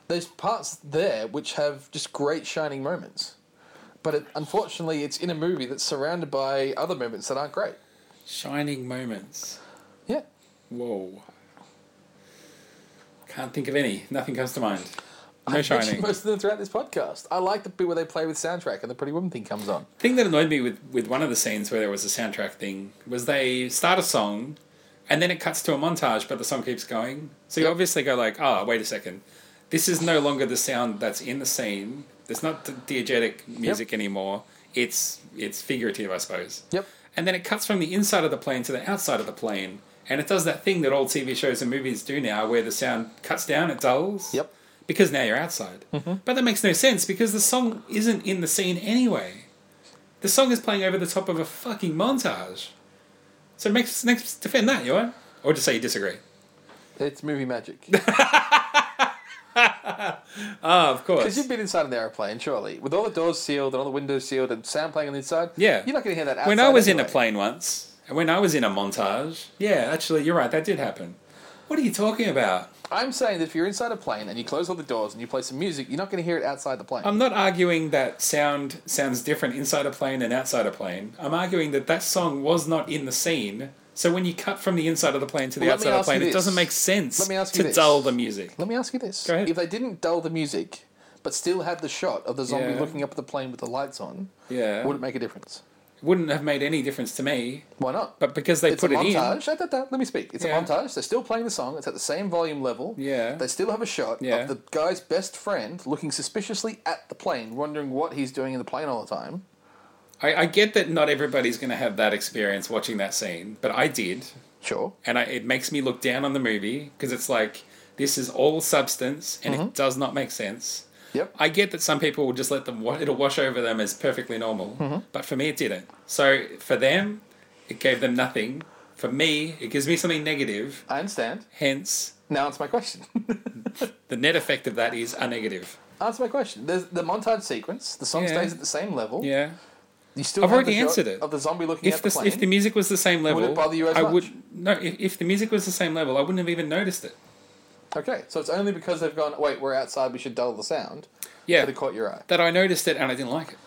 There's parts there which have just great shining moments. But it, unfortunately, it's in a movie that's surrounded by other moments that aren't great. Shining moments. Yeah. Whoa. Can't think of any. Nothing comes to mind. No mentioned shining. most of them throughout this podcast. I like the bit where they play with soundtrack and the Pretty Woman thing comes on. thing that annoyed me with, with one of the scenes where there was a soundtrack thing was they start a song and then it cuts to a montage but the song keeps going so you Yep. obviously go like oh wait a second this is no longer the sound that's in the scene there's not diegetic music anymore it's it's figurative i suppose Yep. and then it cuts from the inside of the plane to the outside of the plane and it does that thing that all tv shows and movies do now where the sound cuts down it dulls Yep. because now you're outside. Mm-hmm. But that makes no sense because the song isn't in the scene anyway. The song is playing over the top of a fucking montage. So next, next defend that, you want? Or just say you disagree. It's movie magic. <laughs> <laughs> Ah, of course. Because you've been inside an airplane, surely. With all the doors sealed and all the windows sealed and sound playing on the inside. Yeah. You're not going to hear that outside. When I was in a plane once, and when I was in a montage, yeah, actually, you're right, that did happen. What are you talking about? I'm saying that if you're inside a plane and you close all the doors and you play some music, you're not going to hear it outside the plane. I'm not arguing that sound sounds different inside a plane and outside a plane. I'm arguing that that song was not in the scene. So when you cut from the inside of the plane to the me outside of the plane, it doesn't make sense Let me ask you to this. dull the music. Let me ask you this. Go ahead. If they didn't dull the music, but still had the shot of the zombie Yeah. looking up at the plane with the lights on, Yeah. would it make a difference? It wouldn't have made any difference to me. Why not? But because they it's put a it in, montage. Da, da, da. Let me speak. It's Yeah. a montage. They're still playing the song. It's at the same volume level. Yeah. They still have a shot Yeah. of the guy's best friend looking suspiciously at the plane, wondering what he's doing in the plane all the time. I, I get that not everybody's going to have that experience watching that scene, but I did, Sure. and I, it makes me look down on the movie because it's like this is all substance and Mm-hmm. it does not make sense. Yep. I get that some people will just let them wa- it'll wash over them as perfectly normal, Mm-hmm. but for me it didn't. So for them, it gave them nothing. For me, it gives me something negative. I understand. Hence, Now answer my question. <laughs> the net effect of that is a negative. answer my question. There's the montage sequence. The song Yeah. stays at the same level. Yeah. You still I've already answered it. of the zombie looking If at the the plane. if the music was the same level, would it bother you as I much? would no. If, if the music was the same level, I wouldn't have even noticed it. Okay, so it's only because they've gone. Wait, we're outside. We should dull the sound. Yeah, That it caught your eye. that I noticed it and I didn't like it.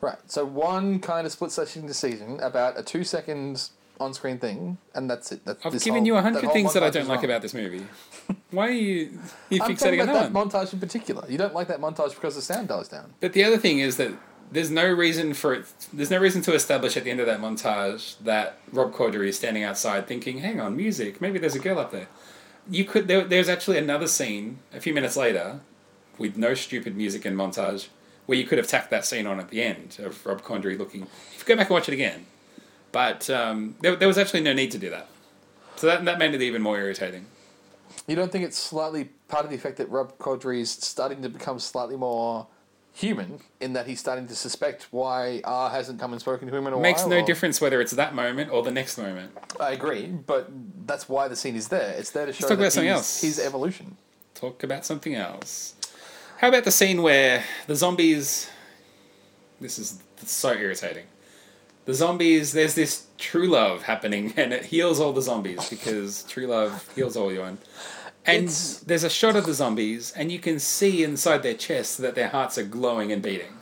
Right. So one kind of split session decision about a two seconds on screen thing, and that's it. That's I've given whole- you a hundred things that I don't like wrong. about this movie. <laughs> Why are you you I'm fixating talking on about that that montage in particular. You don't like that montage because the sound dies down. But the other thing is that there's no reason for it. There's no reason to establish at the end of that montage that Rob Corddry is standing outside thinking, "Hang on, music. Maybe there's a girl up there." You could. There, there's actually another scene a few minutes later with no stupid music and montage where you could have tacked that scene on at the end of Rob Corddry looking. If you go back and watch it again, but um, there, there was actually no need to do that. So that that made it even more irritating. You don't think it's slightly part of the effect that Rob Corddry is starting to become slightly more human in that he's starting to suspect why R hasn't come and spoken to him in a Makes while. Makes no or- difference whether it's that moment or the next moment. I agree, but that's why the scene is there. It's there to show talk about something else. his evolution. Talk about something else. How about the scene where the zombies. This is so irritating. The zombies, there's this true love happening, <laughs> and it heals all the zombies because true love heals all you. And It's- there's a shot of the zombies, and you can see inside their chests that their hearts are glowing and beating.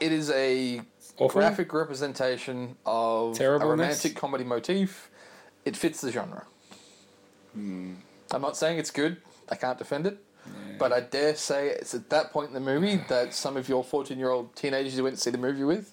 It is a Awful. graphic representation of a romantic comedy motif. It fits the genre. Hmm. I'm not saying it's good. I can't defend it. But I dare say it's at that point in the movie that some of your 14 year old teenagers you went to see the movie with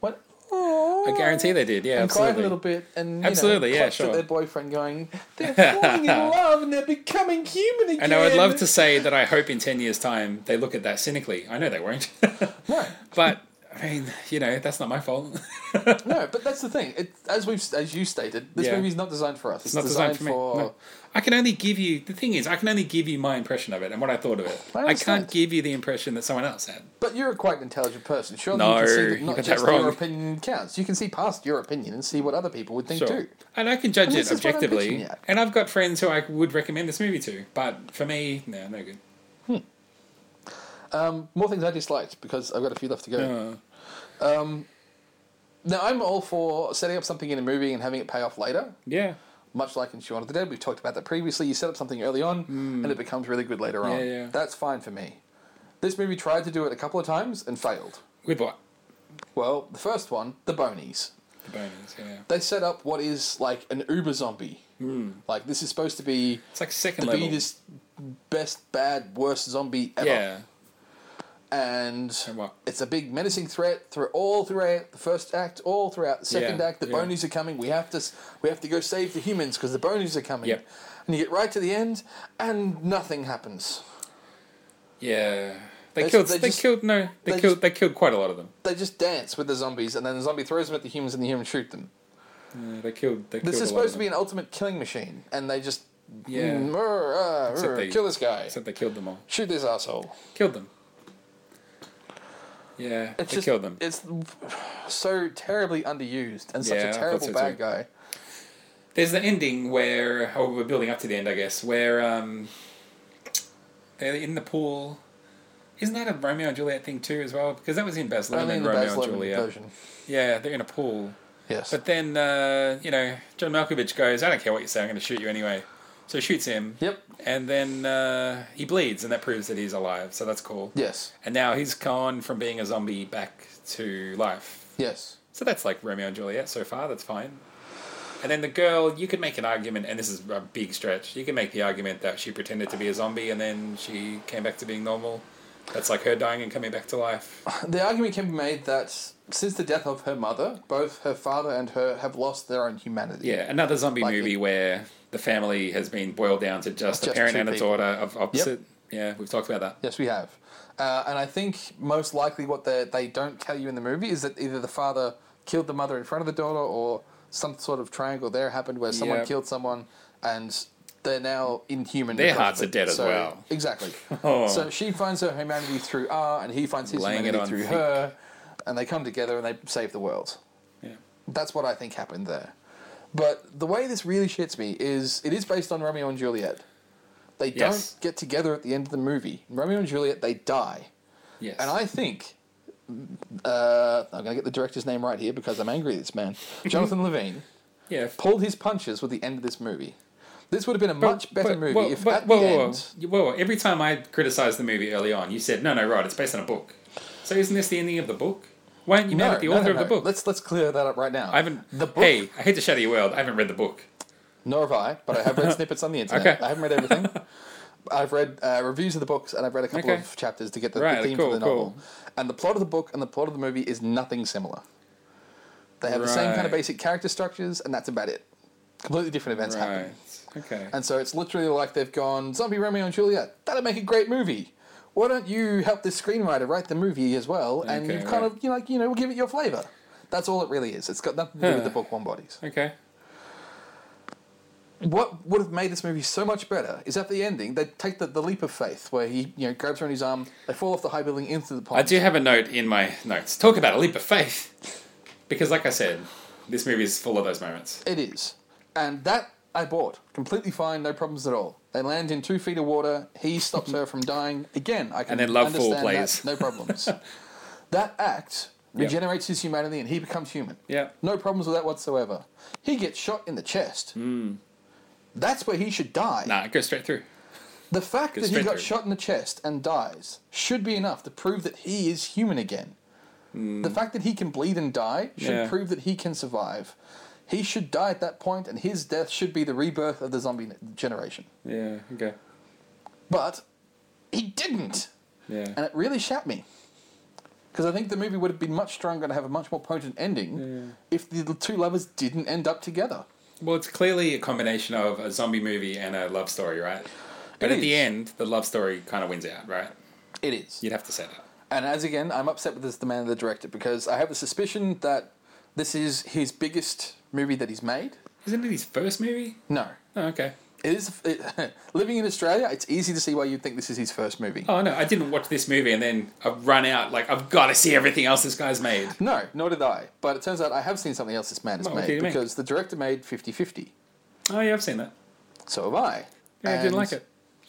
went, oh, I guarantee they did, yeah, and cried a little bit and Absolutely, know, yeah, sure. at their boyfriend going, they're falling in <laughs> love and they're becoming human again. And I would love to say that I hope in 10 years' time they look at that cynically. I know they won't. <laughs> No, but, I mean, you know, that's not my fault. <laughs> no, but that's the thing. It, as we've as you stated, this Yeah. movie's not designed for us. It's, It's not designed for me. No. I can only give you the thing is I can only give you my impression of it and what I thought of it. I I, can't give you the impression that someone else had. But you're a quite intelligent person. Surely No, you can see that not got that just your opinion counts. You can see past your opinion and see what other people would think Sure. too. And I can judge And it this is what I'm objectively. And I've got friends who I would recommend this movie to. But for me, no, no good. Hmm. Um, more things I disliked because I've got a few left to go. Uh, Now I'm all for setting up something in a movie and having it pay off later. yeah. Much like in Shaun of the Dead, we've talked about that previously. You set up something early on, and it becomes really good later on. Hmm. yeah. That's fine for me. This movie tried to do it a couple of times and failed. With what? Well, the first one, the Bonies. The bonies, yeah. They set up what is like an uber zombie. Like this is supposed to be It's like second the level. beatest, best, bad, worst zombie ever. yeah. And what? it's a big menacing threat through all throughout the first act, all throughout the second Yeah, act. The yeah. bonies are coming. We have to, we have to go save the humans because the bonies are coming. Yep. And you get right to the end, and nothing happens. Yeah. They They- killed. they They, just- killed. No, they, they killed. just- they killed quite a lot of them. They just dance with the zombies, and then the zombie throws them at the humans, and the humans shoot them. Yeah, they killed. They This killed is supposed to be an ultimate killing machine, and they just Yeah. mm, "Rrr, ah, Except they- kill this guy, Except they killed them all. shoot this asshole. Killed them. Yeah, It's they just killed them. it's so terribly underused and such Yeah, a terrible so bad too. guy. There's the ending where, oh, we're building up to the end, I guess, where um, they're in the pool. Isn't that a Romeo and Juliet thing too, as well? Because that was in Baz Luhrmann, the Romeo and Juliet. version. Yeah, they're in a pool. Yes. But then, uh, you know, John Malkovich goes, I don't care what you say, I'm going to shoot you anyway. So he shoots him. Yep. And then uh, he bleeds, and that proves that he's alive. So that's cool. Yes. And now he's gone from being a zombie back to life. Yes. So that's like Romeo and Juliet so far. That's fine. And then the girl, you could make an argument, and this is a big stretch. You can make the argument that she pretended to be a zombie and then she came back to being normal. That's like her dying and coming back to life. The argument can be made that since the death of her mother, both her father and her have lost their own humanity. Yeah, another zombie Like movie it- where the family has been boiled down to just, a parent and a daughter of opposite. Yeah, we've talked about that. Yes, we have. Uh, and I think most likely what they they don't tell you in the movie is that either the father killed the mother in front of the daughter or some sort of triangle there happened where someone Yep. killed someone and they're now inhuman. Their hearts are dead as well. Exactly. <laughs> Oh. So she finds her humanity through R and he finds his Laying humanity through thick. her and they come together and they save the world. Yeah. That's what I think happened there. But the way this really shits me is it is based on Romeo and Juliet. They Yes. don't get together at the end of the movie. Romeo and Juliet, they die. Yes. And I think, uh, I'm going to get the director's name right here because I'm angry at this man. <laughs> Jonathan Levine yeah. pulled his punches with the end of this movie. This would have been a but- much better but- movie well, if but- at whoa, the whoa, end. whoa. Every time I criticised the movie early on, you said, no, no, right, it's based on a book. So isn't this the ending of the book? Why aren't you mad at the no, author no, of the book? Let's let's clear that up right now. I haven't. The book. Hey, I hate to shatter your world. I haven't read the book. Nor have I, but I have read <laughs> snippets on the internet. Okay. I haven't read everything. <laughs> I've read uh, reviews of the books and I've read a couple Okay. of chapters to get the, Right, the theme cool, for the cool. novel. And the plot of the book and the plot of the movie is nothing similar. They have the same kind of basic character structures, and that's about it. Completely different events happen. Right. Okay. And so it's literally like they've gone, Zombie Romeo and Juliet, that'd make a great movie. Why don't you help this screenwriter write the movie as well? And Okay, you've kind right. of, you know, like, you know, we'll give it your flavour. That's all it really is. It's got nothing to do with the book Warm Bodies. Okay. what would have made this movie so much better is at the ending they take the, the leap of faith where he you know grabs her in his arm, they fall off the high building into the pond. I do have a note in my notes. Talk about a leap of faith. Because, like I said, this movie is full of those moments. It is, and that I bought completely fine, no problems at all. They land in two feet of water. He stops her from dying. Again, I can And then Love understand plays. that, no problems. <laughs> that act regenerates his humanity, and he becomes human. Yeah. No problems with that whatsoever. He gets shot in the chest. Hmm. That's where he should die. Nah, it goes straight through. The fact that he got through. shot in the chest and dies should be enough to prove that he is human again. Hmm. The fact that he can bleed and die should. Yeah. prove that he can survive. He should die at that point, and his death should be the rebirth of the zombie generation. Yeah, okay. But he didn't, Yeah. and it really shat me. Because I think the movie would have been much stronger and have a much more potent ending if the two lovers didn't end up together. Well, it's clearly a combination of a zombie movie and a love story, right? But It at the end, the love story kind of wins out, right? It is. You'd have to say that. And as again, I'm upset with this, the man, of the director, because I have a suspicion that this is his biggest movie that he's made. Isn't it his first movie? No, Oh, okay. it is. It, <laughs> living in Australia, it's easy to see why you'd think this is his first movie. Oh no, I didn't watch this movie and then I've run out like I've got to see everything else this guy's made. No, nor did I. But it turns out I have seen something else this man has Oh, what made he make? because the director made 50-50. Oh yeah, I've seen that. So have I. Yeah, I didn't like it.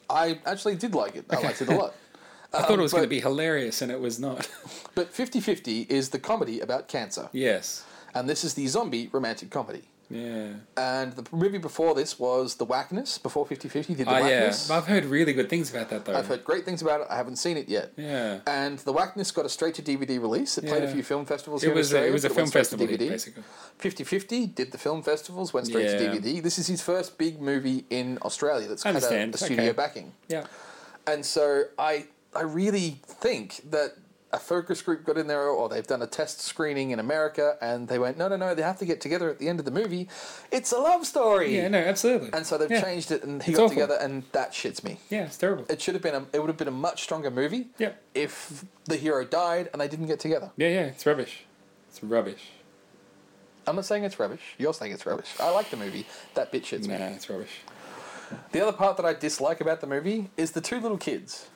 I actually did like it. I liked it a lot. <laughs> I thought it um, was going to be hilarious and it was not. <laughs> But 50-50 is the comedy about cancer. yes. And this is the zombie romantic comedy. Yeah. And the movie before this was The Whackness, before 50-50 did The Oh yeah. Whackness. I've heard really good things about that though. I've heard great things about it. I haven't seen it yet. Yeah. And The Whackness got a straight to DVD release. It played a few film festivals It here was in a, it was a film went straight to festival DVD. basically. 50-50 did the film festivals, went straight to DVD. This is his first big movie in Australia that's had a, a studio Okay. backing. Yeah. And so I I really think that a focus group got in there or they've done a test screening in America and they went, no, no, no, they have to get together at the end of the movie. It's a love story. Yeah. No, absolutely. And so they've Yeah. changed it and he It's got awful. together and that shits me. Yeah, it's terrible. It should have been a, it would have been a much stronger movie Yep. if the hero died and they didn't get together. Yeah, yeah, it's rubbish. It's rubbish. I'm not saying it's rubbish. You're saying it's rubbish. I like the movie. That bit shits Nah, me. it's rubbish. The other part that I dislike about the movie is the two little kids.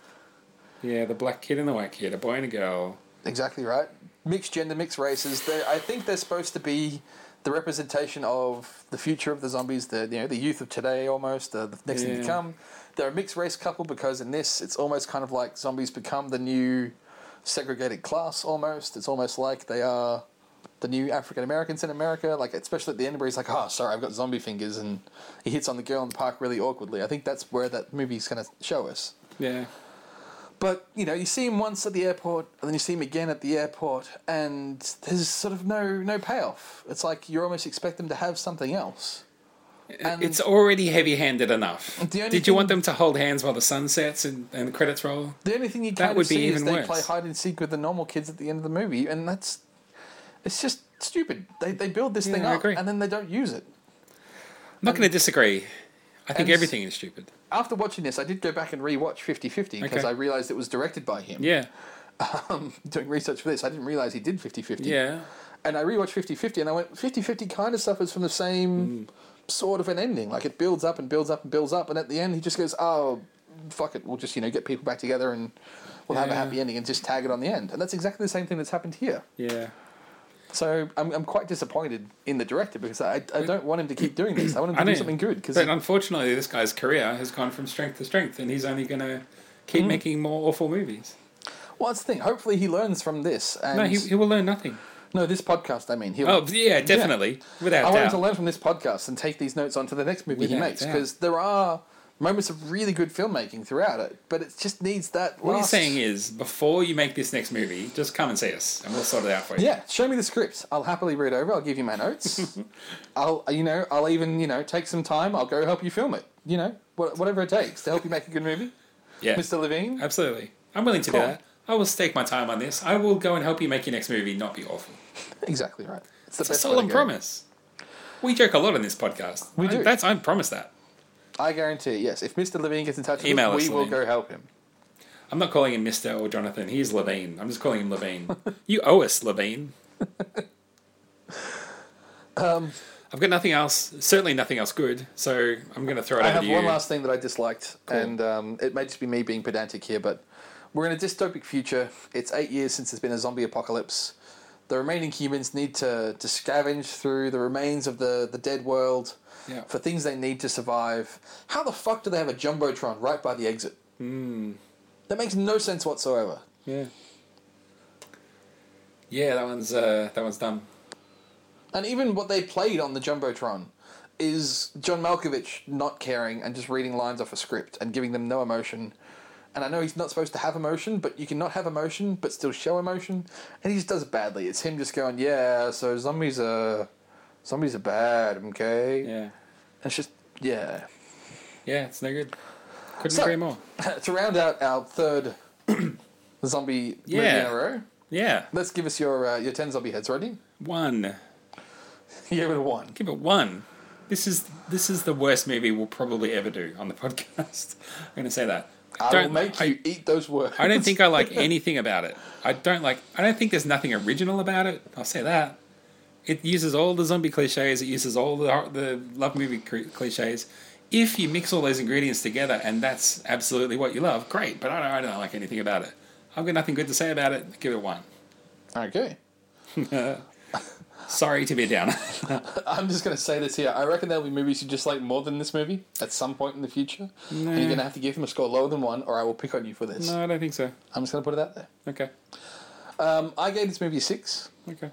Yeah, the black kid and the white kid, a boy and a girl. Exactly right. Mixed gender, mixed races. They, I think they're supposed to be the representation of the future of the zombies. The you know the youth of today, almost the, the next thing to come. They're a mixed race couple because in this, it's almost kind of like zombies become the new segregated class. Almost, it's almost like they are the new African Americans in America. Like especially at the end where he's like, "Oh, sorry, I've got zombie fingers," and he hits on the girl in the park really awkwardly. I think that's where that movie's going to show us. Yeah. But you know, you see him once at the airport, and then you see him again at the airport, and there's sort of no no payoff. It's like you almost expect them to have something else. And- it's already heavy handed enough. Did you want them to hold hands while the sun sets and, and the credits roll? The only thing you That of would be see is even they worse. play hide and seek with the normal kids at the end of the movie, and that's it's just stupid. They they build this Yeah, thing up, and then they don't use it. I'm not going to disagree. I think and- everything is stupid. After watching this, I did go back and rewatch 50-50 because Okay. I realized it was directed by him. Yeah. <laughs> Um, doing research for this, I didn't realize he did 50-50. Yeah. And I rewatched 50-50 and I went, 50-50 kind of suffers from the same sort of an ending. Like it builds up and builds up and builds up and at the end he just goes, oh, fuck it, we'll just, you know, get people back together and we'll have a happy ending and just tag it on the end. And that's exactly the same thing that's happened here. Yeah. So I'm, I'm quite disappointed in the director because I, I don't want him to keep doing this. I want him <clears throat> to I do something good. Cause But unfortunately, this guy's career has gone from strength to strength, and he's only going to keep Mm. making more awful movies. well, that's the thing. Hopefully he learns from this. And No, he, he will learn nothing. no, this podcast, I mean. He'll, Oh, yeah, definitely. Without I want him to learn from this podcast and take these notes on to the next movie he makes because there are moments of really good filmmaking throughout it, but it just needs that. What last... you're saying is, before you make this next movie, just come and see us, and we'll sort it out for you. Yeah, show me the script. I'll happily read over. I'll give you my notes. <laughs> I'll, you know, I'll even, you know, take some time. I'll go help you film it. You know, whatever it takes to help you make a good movie. Yeah. Mr. Levine. Absolutely. I'm willing to Cool. do that. I will stake my time on this. I will go and help you make your next movie not be awful. <laughs> Exactly right. It's the It's a best to solemn promise. We joke a lot on this podcast. We I- do. That's I promise that. I guarantee. Yes, if Mr. Levine gets in touch with Email us, us, we will Levine. go help him. I'm not calling him Mister or Jonathan. He's Levine. I'm just calling him Levine. <laughs> you owe us, Levine. <laughs> Um, I've got nothing else. Certainly nothing else good. So I'm going to throw it I over have to you. one last thing that I disliked, and um, it may just be me being pedantic here, but we're in a dystopic future. It's eight years since there's been a zombie apocalypse. The remaining humans need to, to scavenge through the remains of the, the dead world Yeah. for things they need to survive. How the fuck do they have a jumbotron right by the exit? That makes no sense whatsoever. Yeah. Yeah, that one's uh, that one's dumb. And even what they played on the Jumbotron is John Malkovich not caring and just reading lines off a script and giving them no emotion. And I know he's not supposed to have emotion, but you can not have emotion but still show emotion. And he just does it badly. It's him just going, yeah, so zombies are zombies are bad, okay? Yeah. It's just yeah. Yeah, it's no good. Couldn't So- agree more. <laughs> to round out our third <clears throat> zombie movie in a row, Yeah. let's give us your uh, your ten zombie heads. Ready? One. Give it a one. Give it one. This is this is the worst movie we'll probably ever do on the <laughs> podcast. I'm going to say that. I will make you eat those words. I don't think I like <laughs> anything about it. I don't like. I don't think there's nothing original about it. I'll say that. It uses all the zombie cliches. It uses all the the love movie cliches. If you mix all those ingredients together and that's absolutely what you love, great. But I don't, I don't like anything about it. I've got nothing good to say about it. Give it one. Okay. <laughs> Sorry to be a downer. <laughs> I'm just going to say this here. I reckon there'll be movies you just like more than this movie at some point in the future. And you're going to have to give them a score lower than one, or I will pick on you for this. no, I don't think so. I'm just going to put it out there. Okay. Um, I gave this movie a six. Okay.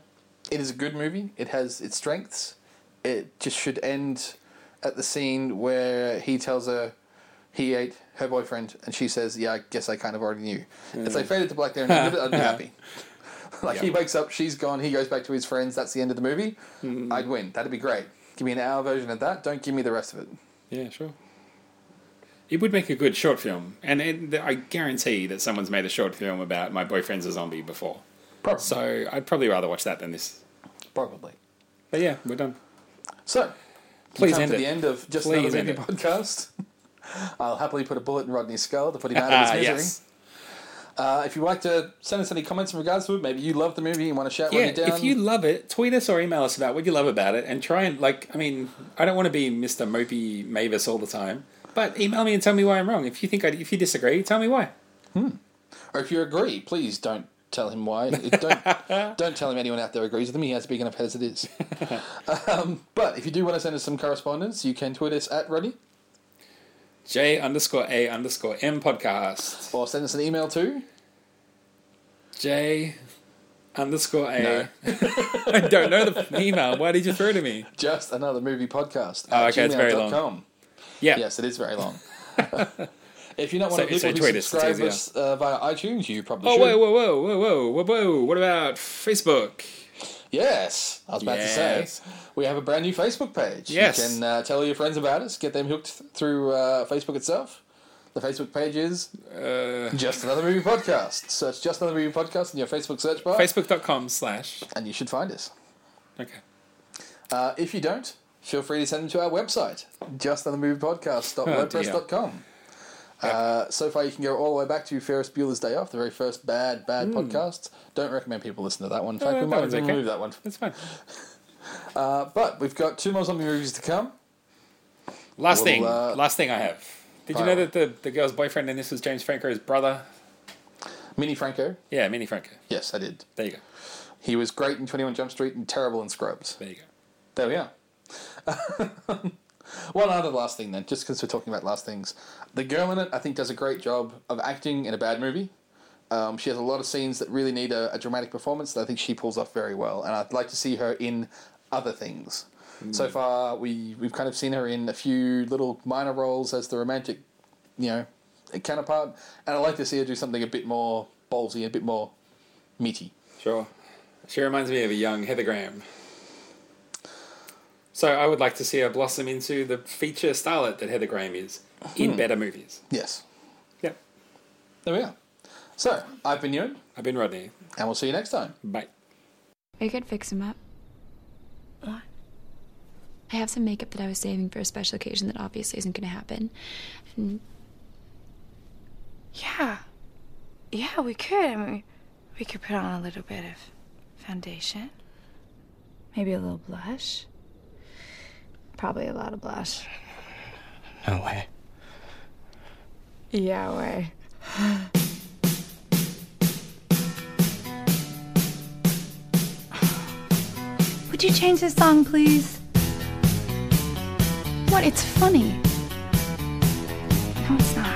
It is a good movie. It has its strengths. It just should end at the scene where he tells her he ate her boyfriend, and she says, "Yeah, I guess I kind of already knew." If they faded to black there and ended it, I'd be happy. <laughs> like he wakes up, she's gone, he goes back to his friends. That's the end of the movie. Mm. I'd win. That'd be great. Give me an hour version of that. Don't give me the rest of it. Yeah, sure. It would make a good short film, and it, I guarantee that someone's made a short film about my boyfriend's a zombie before. Probably. So I'd probably rather watch that than this. Probably. But yeah, we're done. So, Please come end to it. the end of just Please another movie podcast. <laughs> I'll happily put a bullet in Rodney's skull to put him out of his misery. yes. Uh, if you'd like to send us any comments in regards to it, maybe you love the movie and want to shout Yeah, Rodney down. if you love it, tweet us or email us about what you love about it, and try and like. I mean, I don't want to be Mister Mopey Mavis all the time, but email me and tell me why I'm wrong. If you think I, if you disagree, tell me why. Hmm. Or if you agree, please don't tell him why. Don't <laughs> don't tell him anyone out there agrees with him. He has big enough head as it is. um, but if you do want to send us some correspondence, you can tweet us at Rodney J underscore A underscore M podcast. or send us an email to. J underscore A. <laughs> I don't know the email. Why did you throw it to me? Just another movie podcast. Oh, okay, it's very long. gmail.com. Yeah. Yes, it is very long. <laughs> if you're not one So- of the people who subscribe us uh, via iTunes, you probably Oh, should. whoa, whoa, whoa, whoa, whoa, whoa, whoa. What about Facebook? Yes, I was about Yes. to say we have a brand new Facebook page. Yes. you can uh, tell your friends about us, get them hooked th- through uh, Facebook itself. The Facebook page is Uh, Just Another Movie Podcast. Search Just Another Movie Podcast in your Facebook search bar, Facebook.com slash. and you should find us. Okay. Uh, if you don't, feel free to send them to our website, justanothermoviepodcast.wordpress.com. Uh, so far, you can go all the way back to Ferris Bueller's Day Off, the very first bad, bad podcast. Don't recommend people listen to that one. In fact, Hmm. Uh, we might even okay. remove that one. That's fine. <laughs> Uh, but we've got two more zombie movies to come. Last Well, thing. uh, last thing I have. Did you know that the, the girl's boyfriend in this was James Franco's brother? Mini Franco. Yeah, Mini Franco. Yes, I did. There you go. He was great in 21 Jump Street and terrible in Scrubs. There you go. There we are. <laughs> One other last thing then, just because we're talking about last things. The girl in it, I think, does a great job of acting in a bad movie. Um, she has a lot of scenes that really need a, a dramatic performance that I think she pulls off very well, and I'd like to see her in other things. So far, we we've kind of seen her in a few little minor roles as the romantic, you know, counterpart, and I'd like to see her do something a bit more ballsy, a bit more meaty. Sure. She reminds me of a young Heather Graham. So I would like to see her blossom into the feature starlet that Heather Graham is in hmm. better movies. Yes, Yep. there we are. So I've been Ewan, I've been Rodney. and we'll see you next time. Bye. I could fix him up. What? I have some makeup that I was saving for a special occasion that obviously isn't going to happen. And Yeah. Yeah, we could. I mean, we could put on a little bit of foundation. Maybe a little blush probably a lot of blush. No way. Yeah, way. <sighs> Would you change this song, please? What? It's funny. No, it's not.